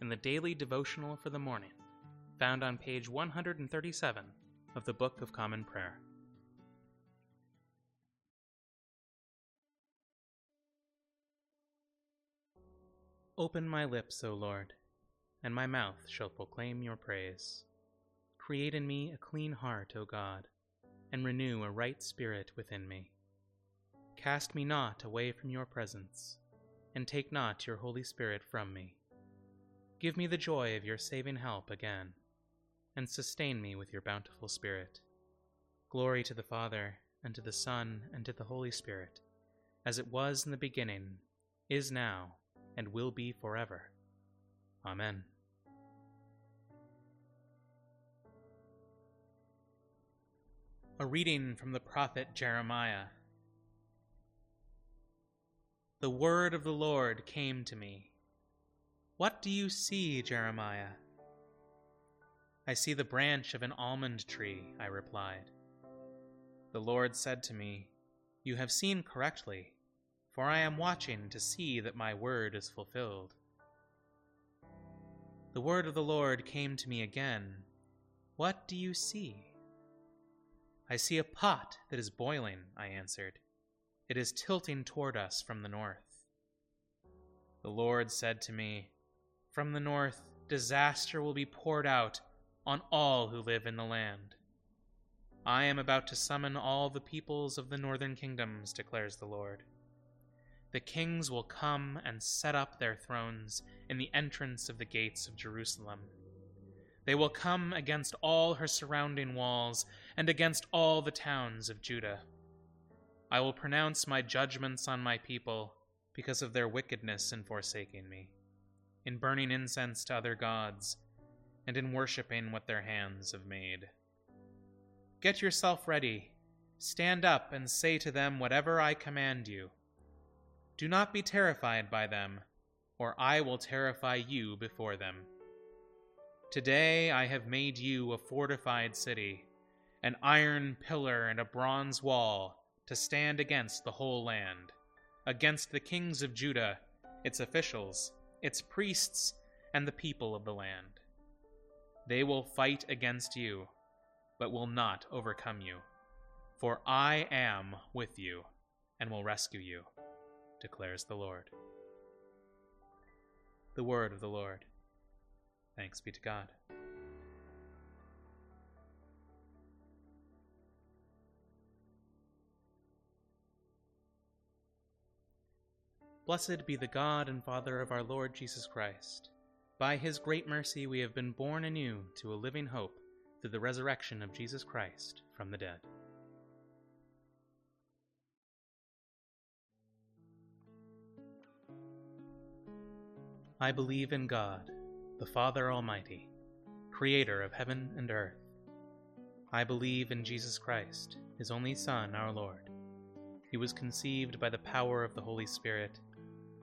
in the daily devotional for the morning, found on page 137 of the Book of Common Prayer. Open my lips, O Lord, and my mouth shall proclaim your praise. Create in me a clean heart, O God, and renew a right spirit within me. Cast me not away from your presence, and take not your Holy Spirit from me. Give me the joy of your saving help again, and sustain me with your bountiful Spirit. Glory to the Father, and to the Son, and to the Holy Spirit, as it was in the beginning, is now, and will be forever. Amen. A reading from the prophet Jeremiah. The word of the Lord came to me. What do you see, Jeremiah? I see the branch of an almond tree, I replied. The Lord said to me, You have seen correctly, for I am watching to see that my word is fulfilled. The word of the Lord came to me again. What do you see? I see a pot that is boiling, I answered. It is tilting toward us from the north. The Lord said to me, from the north, disaster will be poured out on all who live in the land. I am about to summon all the peoples of the northern kingdoms, declares the Lord. The kings will come and set up their thrones in the entrance of the gates of Jerusalem. They will come against all her surrounding walls and against all the towns of Judah. I will pronounce my judgments on my people because of their wickedness in forsaking me in burning incense to other gods, and in worshipping what their hands have made. Get yourself ready. Stand up and say to them whatever I command you. Do not be terrified by them, or I will terrify you before them. Today I have made you a fortified city, an iron pillar and a bronze wall to stand against the whole land, against the kings of Judah, its officials, its priests, and the people of the land. They will fight against you, but will not overcome you. For I am with you and will rescue you, declares the Lord. The word of the Lord. Thanks be to God. Blessed be the God and Father of our Lord Jesus Christ. By his great mercy we have been born anew to a living hope through the resurrection of Jesus Christ from the dead. I believe in God, the Father Almighty, creator of heaven and earth. I believe in Jesus Christ, his only Son, our Lord. He was conceived by the power of the Holy Spirit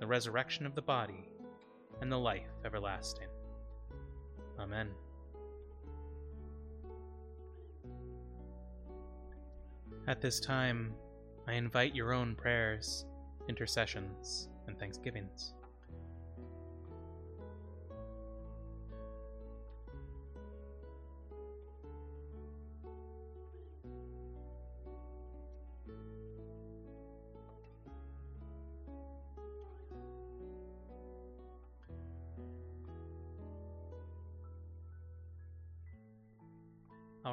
the resurrection of the body, and the life everlasting. Amen. At this time, I invite your own prayers, intercessions, and thanksgivings.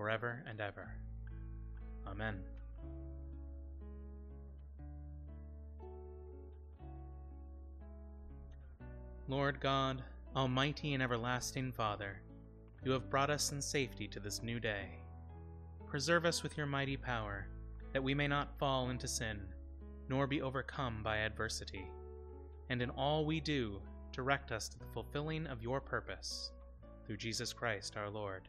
forever and ever. Amen. Lord God, Almighty and everlasting Father, you have brought us in safety to this new day. Preserve us with your mighty power, that we may not fall into sin, nor be overcome by adversity. And in all we do, direct us to the fulfilling of your purpose, through Jesus Christ our Lord.